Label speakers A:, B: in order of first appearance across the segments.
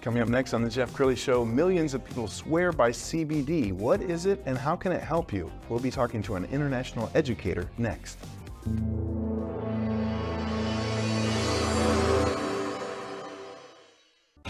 A: Coming up next on The Jeff Crilley Show, millions of people swear by CBD. What is it and how can it help you? We'll be talking to an international educator next.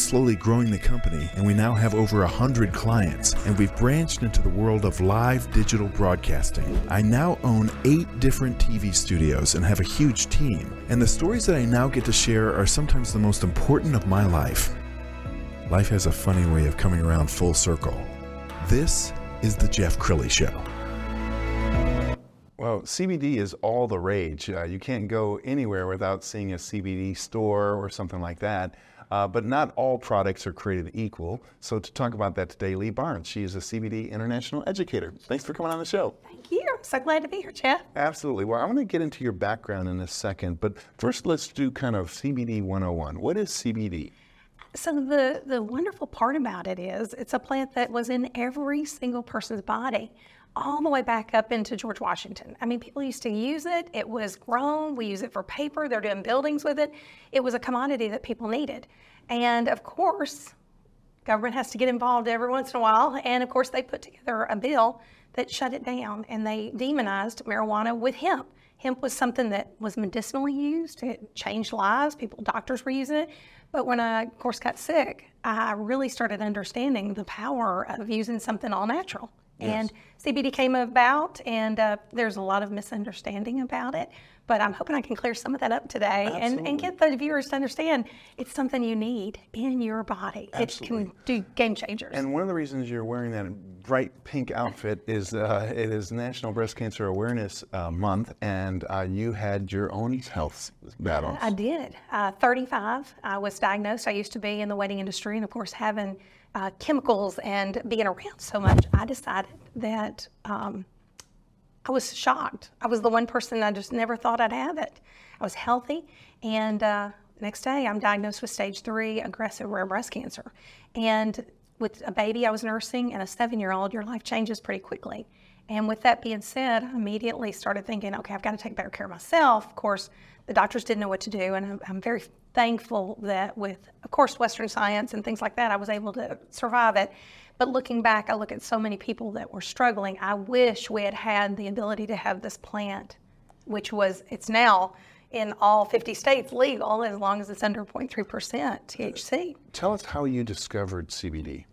B: slowly growing the company, and we now have over 100 clients, and we've branched into the world of live digital broadcasting. I now own eight different TV studios and have a huge team, and the stories that I now get to share are sometimes the most important of my life. Life has a funny way of coming around full circle. This is The Jeff Crilley Show.
A: Well, CBD is all the rage. Uh, you can't go anywhere without seeing a CBD store or something like that. Uh, but not all products are created equal. So, to talk about that today, Leigh Barnes. She is a CBD international educator. Thanks for coming on the show.
C: Thank you. I'm so glad to be here, Jeff.
A: Absolutely. Well, I want to get into your background in a second, but first, let's do kind of CBD 101. What is CBD?
C: So the the wonderful part about it is it's a plant that was in every single person's body all the way back up into George Washington. I mean, people used to use it. It was grown. We use it for paper. They're doing buildings with it. It was a commodity that people needed. And of course, government has to get involved every once in a while. And of course, they put together a bill that shut it down and they demonized marijuana with hemp. Hemp was something that was medicinally used. It changed lives. People, doctors were using it. But when I, of course, got sick, I really started understanding the power of using something all natural. And CBD came about, and uh, there's a lot of misunderstanding about it. But I'm hoping I can clear some of that up today and, and get the viewers to understand it's something you need in your body. Absolutely. It can do game changers.
A: And one of the reasons you're wearing that bright pink outfit is uh, it is National Breast Cancer Awareness uh, Month, and uh, you had your own health battles.
C: I did. Uh, 35, I was diagnosed. I used to be in the wedding industry, and of course, having uh, chemicals and being around so much, I decided that um, I was shocked. I was the one person I just never thought I'd have it. I was healthy, and uh, next day I'm diagnosed with stage three aggressive rare breast cancer. And with a baby I was nursing and a seven year old, your life changes pretty quickly. And with that being said, I immediately started thinking, okay, I've got to take better care of myself. Of course, the doctors didn't know what to do, and I'm, I'm very thankful that with, of course, Western science and things like that, I was able to survive it. But looking back, I look at so many people that were struggling. I wish we had had the ability to have this plant, which was, it's now in all 50 states legal as long as it's under 0.3% THC.
A: Tell us how you discovered CBD.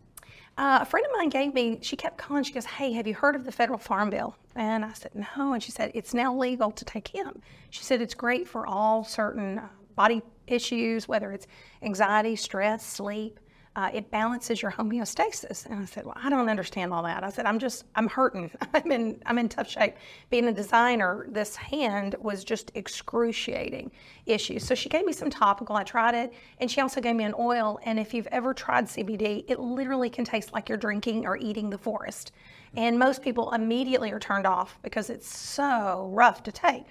C: Uh, a friend of mine gave me, she kept calling, she goes, Hey, have you heard of the federal farm bill? And I said, No. And she said, It's now legal to take hemp. She said, It's great for all certain uh, body issues, whether it's anxiety, stress, sleep uh, it balances your homeostasis. And I said, well, I don't understand all that. I said, I'm just, I'm hurting. I'm in, I'm in tough shape. Being a designer, this hand was just excruciating issues. So she gave me some topical. I tried it, and she also gave me an oil. And if you've ever tried CBD, it literally can taste like you're drinking or eating the forest. And most people immediately are turned off because it's so rough to take.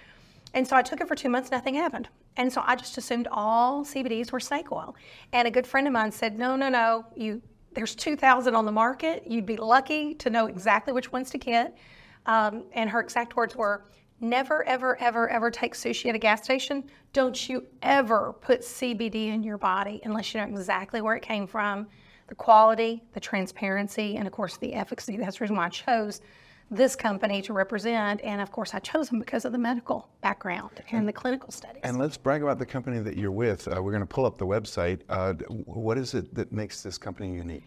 C: And so I took it for two months, nothing happened. And so I just assumed all CBDs were snake oil. And a good friend of mine said, no, no, no, you there's 2,000 on the market. You'd be lucky to know exactly which ones to get. Um, and her exact words were, never, ever, ever, ever take sushi at a gas station. Don't you ever put CBD in your body unless you know exactly where it came from, the quality, the transparency, and of course the efficacy. That's the reason why I chose this company to represent. And of course, I chose them because of the medical background and the clinical studies.
A: And let's brag about the company that you're with. Uh, we're going to pull up the website. Uh, what is it that makes this company unique?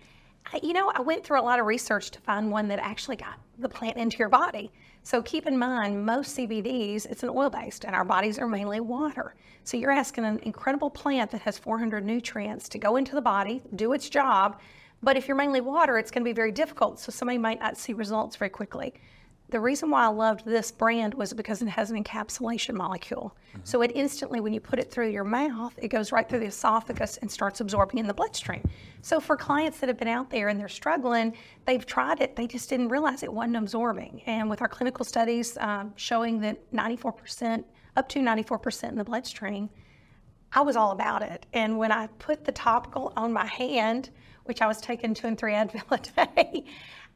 C: You know, I went through a lot of research to find one that actually got the plant into your body. So keep in mind, most CBDs, it's an oil based, and our bodies are mainly water. So you're asking an incredible plant that has 400 nutrients to go into the body, do its job, but if you're mainly water, it's going to be very difficult. So somebody might not see results very quickly. the reason why I loved this brand was because it has an encapsulation molecule. Mm-hmm. So it instantly, when you put it through your mouth, it goes right through the esophagus and starts absorbing in the bloodstream. So for clients that have been out there and they're struggling, they've tried it, they just didn't realize it wasn't absorbing. And with our clinical studies um, showing that 94%, up to 94% in the bloodstream, I was all about it. And when I put the topical on my hand, which I was taking two and three Advil a day,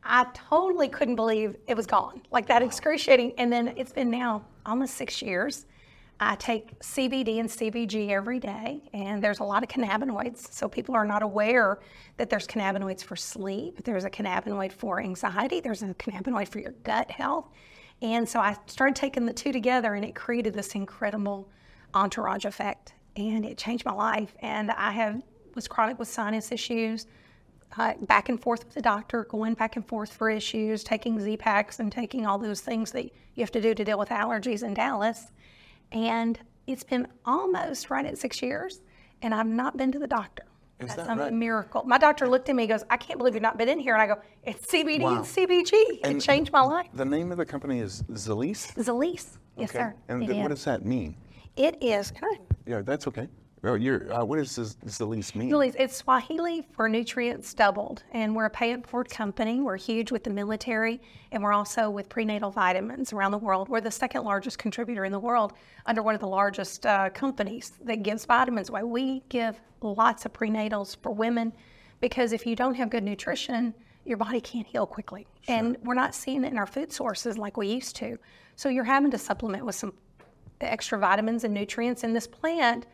C: I totally couldn't believe it was gone. Like that excruciating. And then it's been now almost six years. I take CBD and CBG every day, and there's a lot of cannabinoids. So people are not aware that there's cannabinoids for sleep, there's a cannabinoid for anxiety, there's a cannabinoid for your gut health. And so I started taking the two together, and it created this incredible entourage effect. And it changed my life. And I have was chronic with sinus issues, uh, back and forth with the doctor, going back and forth for issues, taking Z-Paks and taking all those things that you have to do to deal with allergies in Dallas. And it's been almost right at six years, and I've not been to the doctor.
A: Is
C: That's
A: that
C: a
A: right?
C: miracle. My doctor looked at me and goes, I can't believe you've not been in here. And I go, it's CBD
A: Wow.
C: and CBG.
A: And
C: it changed my life.
A: The name of the company is Zilis?
C: Zilis. Yes,
A: Okay.
C: sir.
A: And th- what does that mean?
C: It is. I
A: Yeah, that's okay. Oh, you're, uh, what does this, Zilis mean?
C: Zilis, it's Swahili for nutrients doubled, and we're a pay it forward company. We're huge with the military, and we're also with prenatal vitamins around the world. We're the second largest contributor in the world under one of the largest uh, companies that gives vitamins away. We give lots of prenatals for women because if you don't have good nutrition, your body can't heal quickly, and we're not seeing it in our food sources like we used to. So you're having to supplement with some extra vitamins and nutrients, in this plant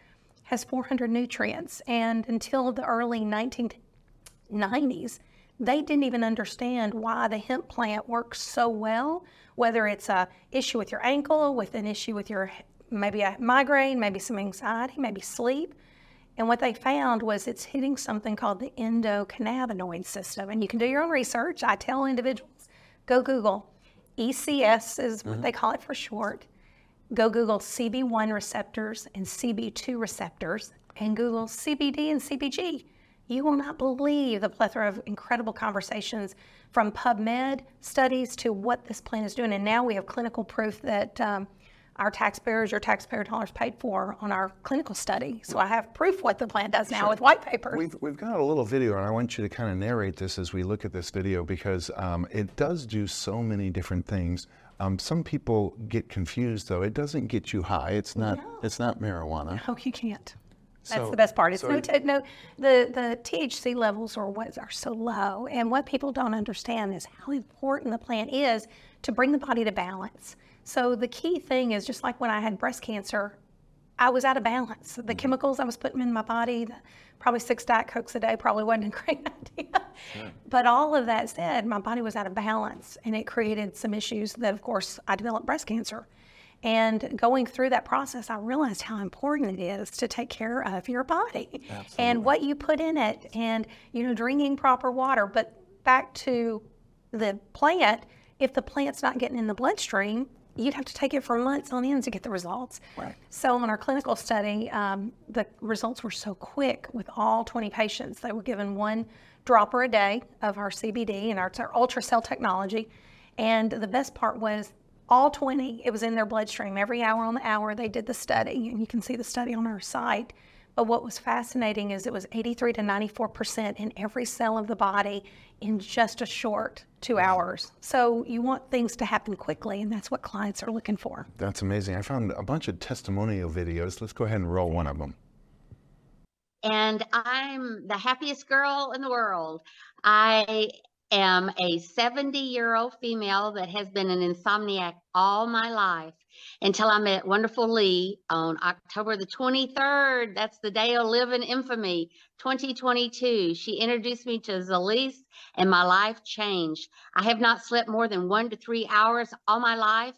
C: has 400 nutrients. And until the early 1990s, they didn't even understand why the hemp plant works so well, whether it's a issue with your ankle, with an issue with your maybe a migraine, maybe some anxiety, maybe sleep. And what they found was it's hitting something called the endocannabinoid system. And you can do your own research. I tell individuals, go Google. ECS is what mm-hmm. they call it for short go Google CB1 receptors and CB2 receptors and Google CBD and CBG. You will not believe the plethora of incredible conversations from PubMed studies to what this plant is doing. And now we have clinical proof that um, our taxpayers, your taxpayer dollars paid for on our clinical study. So I have proof what the plant does now with white paper.
A: We've, we've got a little video, and I want you to kind of narrate this as we look at this video because um, it does do so many different things. Um, some people get confused, though. It doesn't get you high. It's not. It's not marijuana.
C: Oh, you can't. That's
A: So-
C: the best part. It's
A: so
C: no, t- no, the the THC levels are what are so low, and what people don't understand is how important the plant is to bring the body to balance. So the key thing is just like when I had breast cancer, I was out of balance.
A: Mm-hmm.
C: The chemicals I was putting in my body, the, probably six diet cokes a day, probably wasn't a great idea. But all of that said, my body was out of balance, and it created some issues that, of course, I developed breast cancer. And going through that process, I realized how important it is to take care of your body and what you put in it, and you know, drinking proper water. But back to the plant, if the plant's not getting in the bloodstream, you'd have to take it for months on end to get the results.
A: Right.
C: So in our clinical study, um, the results were so quick with all 20 patients. They were given one dropper a day of our CBD and our, our ultracell technology. And the best part was all 20, it was in their bloodstream. Every hour on the hour, they did the study, and you can see the study on our site. But what was fascinating is it was 83 to 94% in every cell of the body in just a short two hours. So you want things to happen quickly, and that's what clients are looking for.
A: That's amazing. I found a bunch of testimonial videos. Let's go ahead and roll one of them.
D: and I'm the happiest girl in the world. I am a 70 year old female that has been an insomniac all my life until I met wonderful Leigh on October the 23rd. That's the day of live in infamy 2022. She introduced me to Zilis and my life changed. I have not slept more than one to three hours all my life.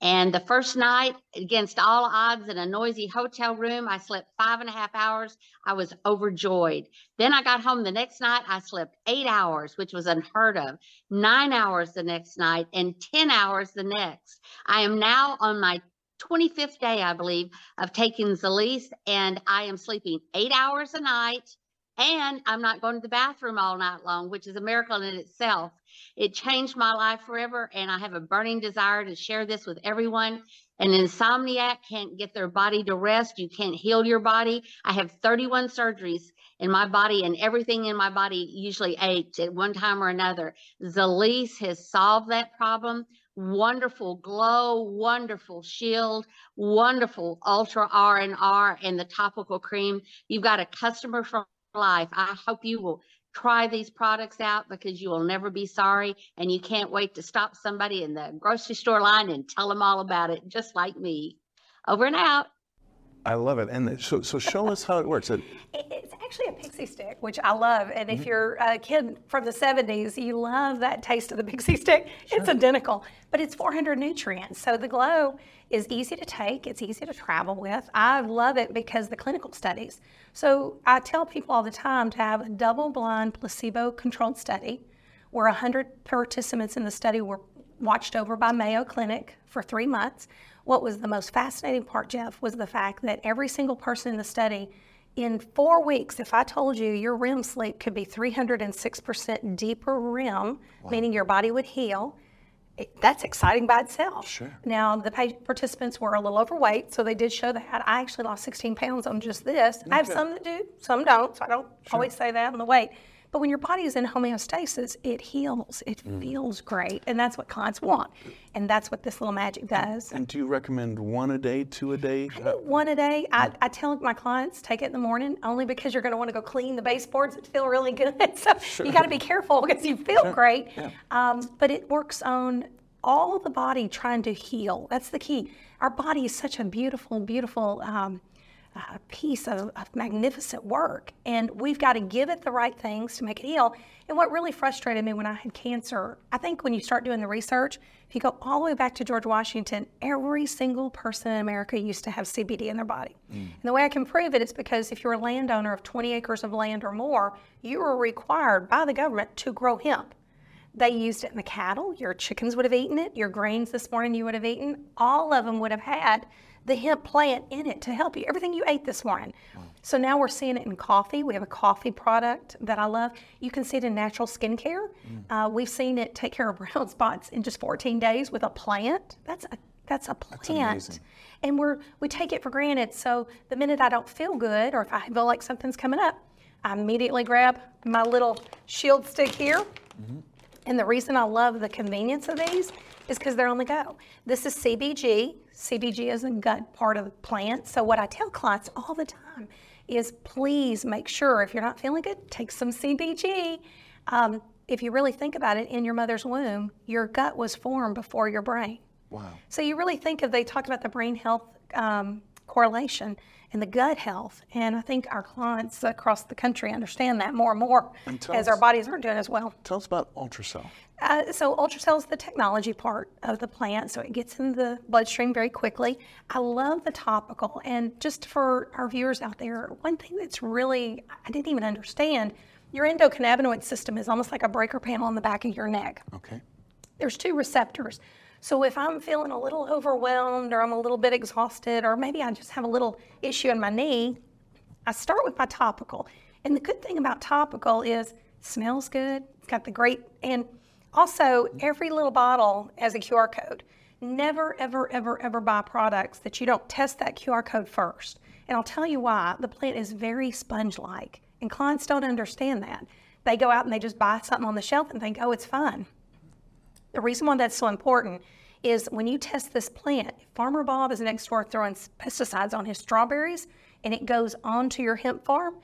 D: And the first night, against all odds, in a noisy hotel room, I slept five and a half hours. I was overjoyed. Then I got home the next night. I slept eight hours, which was unheard of, nine hours the next night, and 10 hours the next. I am now on my 25th day, I believe, of taking Zilis, and I am sleeping eight hours a night. And I'm not going to the bathroom all night long, which is a miracle in itself. It changed my life forever, and I have a burning desire to share this with everyone. An insomniac can't get their body to rest. You can't heal your body. I have 31 surgeries in my body, and everything in my body usually ached at one time or another. Zilis has solved that problem wonderful glow, wonderful shield, wonderful ultra R and R and the topical cream. You've got a customer for life. I hope you will try these products out because you will never be sorry and you can't wait to stop somebody in the grocery store line and tell them all about it just like me. Over and out.
A: I love it. And so, so show us how it works. It,
C: it's actually a pixie stick, which I love. And if mm-hmm. you're a kid from the 70s, you love that taste of the pixie stick. Sure. It's identical, but it's 400 nutrients. So the glow is easy to take, it's easy to travel with. I love it because the clinical studies. So I tell people all the time to have a double blind placebo controlled study where 100 participants in the study were watched over by Mayo Clinic for three months. What was the most fascinating part, Jeff, was the fact that every single person in the study, in four weeks, if I told you your REM sleep could be 306% deeper REM, wow. meaning your body would heal, that's exciting by itself.
A: Sure.
C: Now, the participants were a little overweight, so they did show that. I actually lost 16 pounds on just this. Okay. I have some that do, some don't, so I don't sure. always say that on the weight. But when your body is in homeostasis, it heals. It mm. feels great. And that's what clients want. And that's what this little magic does.
A: And do you recommend one a day, two a day?
C: I one a day. I, I tell my clients take it in the morning only because you're going to want to go clean the baseboards that feel really good. so sure. you got to be careful because you feel sure. great. Yeah. Um, but it works on all the body trying to heal. That's the key. Our body is such a beautiful, beautiful um, a piece of, of, magnificent work. And we've got to give it the right things to make it heal. And what really frustrated me when I had cancer, I think when you start doing the research, if you go all the way back to George Washington, every single person in America used to have CBD in their body. Mm. And the way I can prove it is because if you're a landowner of 20 acres of land or more, you were required by the government to grow hemp. They used it in the cattle. Your chickens would have eaten it. Your grains this morning you would have eaten. All of them would have had the hemp plant in it to help you. Everything you ate this morning. So now we're seeing it in coffee. We have a coffee product that I love. You can see it in natural skincare. Mm. Uh, we've seen it take care of brown spots in just 14 days with a plant. That's a that's a plant. That's and we're we take it for granted. So the minute I don't feel good or if I feel like something's coming up, I immediately grab my little shield stick here. Mm-hmm. And the reason I love the convenience of these is because they're on the go. This is CBG. CBG is a gut part of the plant. So, what I tell clients all the time is please make sure if you're not feeling good, take some CBG. Um, if you really think about it, in your mother's womb, your gut was formed before your brain.
A: Wow.
C: So, you really think of, they talk about the brain health um, correlation in the gut health. And I think our clients across the country understand that more and more and as us, our bodies aren't doing as well.
A: Tell us about ultracell.
C: Uh, so ultracell is the technology part of the plant, so it gets in the bloodstream very quickly. I love the topical, and just for our viewers out there, one thing that's really I didn't even understand, your endocannabinoid system is almost like a breaker panel on the back of your neck.
A: Okay.
C: There's two receptors. So if I'm feeling a little overwhelmed or I'm a little bit exhausted or maybe I just have a little issue in my knee, I start with my topical. And the good thing about topical is smells good. It's got the great and also every little bottle has a QR code. Never ever ever ever buy products that you don't test that QR code first. And I'll tell you why. The plant is very sponge-like. And clients don't understand that. They go out and they just buy something on the shelf and think, "Oh, it's fun." The reason why that's so important is when you test this plant, Farmer Bob is next door throwing pesticides on his strawberries and it goes onto your hemp farm,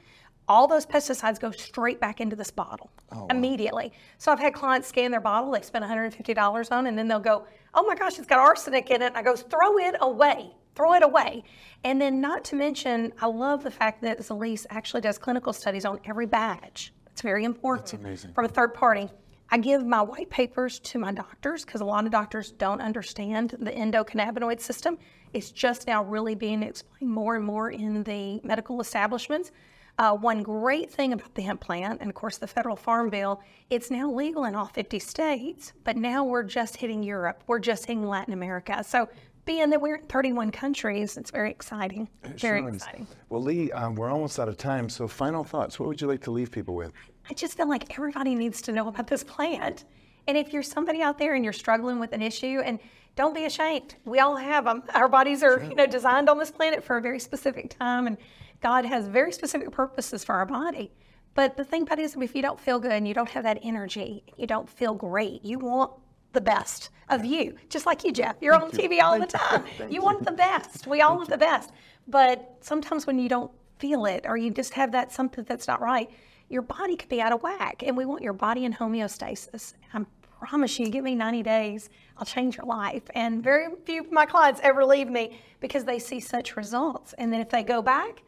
C: all those pesticides go straight back into this bottle oh, wow. immediately. So I've had clients scan their bottle, they spend $150 on, and then they'll go, oh my gosh, it's got arsenic in it. And I go, throw it away, throw it away. And then, not to mention, I love the fact that Zilis actually does clinical studies on every batch. It's very important.
A: That's amazing.
C: From a third party. I give my white papers to my doctors because a lot of doctors don't understand the endocannabinoid system. It's just now really being explained more and more in the medical establishments. Uh, one great thing about the hemp plant, and of course the federal farm bill, it's now legal in all 50 states, but now we're just hitting Europe, we're just hitting Latin America. So being that we're in 31 countries, it's very exciting. It very sure exciting.
A: Well, Leigh, um, we're almost out of time. So, final thoughts. What would you like to leave people with?
C: I just feel like everybody needs to know about this plant. And if you're somebody out there and you're struggling with an issue, and don't be ashamed, we all have them. Our bodies are, you know, designed on this planet for a very specific time, and God has very specific purposes for our body. But the thing about it is, if you don't feel good and you don't have that energy, you don't feel great, you want the best of you, just like you, Jeff. You're on TV all the time. You want the best. We all want the best. But sometimes when you don't feel it or you just have that something that's not right, your body could be out of whack. And we want your body in homeostasis. I promise you, give me 90 days, I'll change your life. And very few of my clients ever leave me because they see such results. And then if they go back,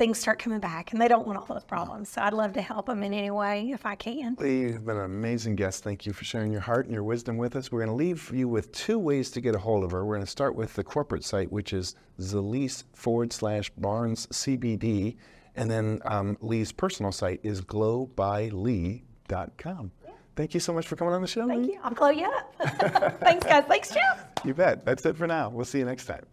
C: things start coming back and they don't want all those problems. So I'd love to help them in any way if I can.
A: Leigh, you've been an amazing guest. Thank you for sharing your heart and your wisdom with us. We're going to leave you with two ways to get a hold of her. We're going to start with the corporate site, which is Zilis forward slash Barnes CBD. And then um, Leigh's personal site is glowbylee.com. Thank you so much for coming on the show.
C: Thank
A: Lee.
C: you. I'll glow you up. Thanks, guys. Thanks, Jeff.
A: You bet. That's it for now. We'll see you next time.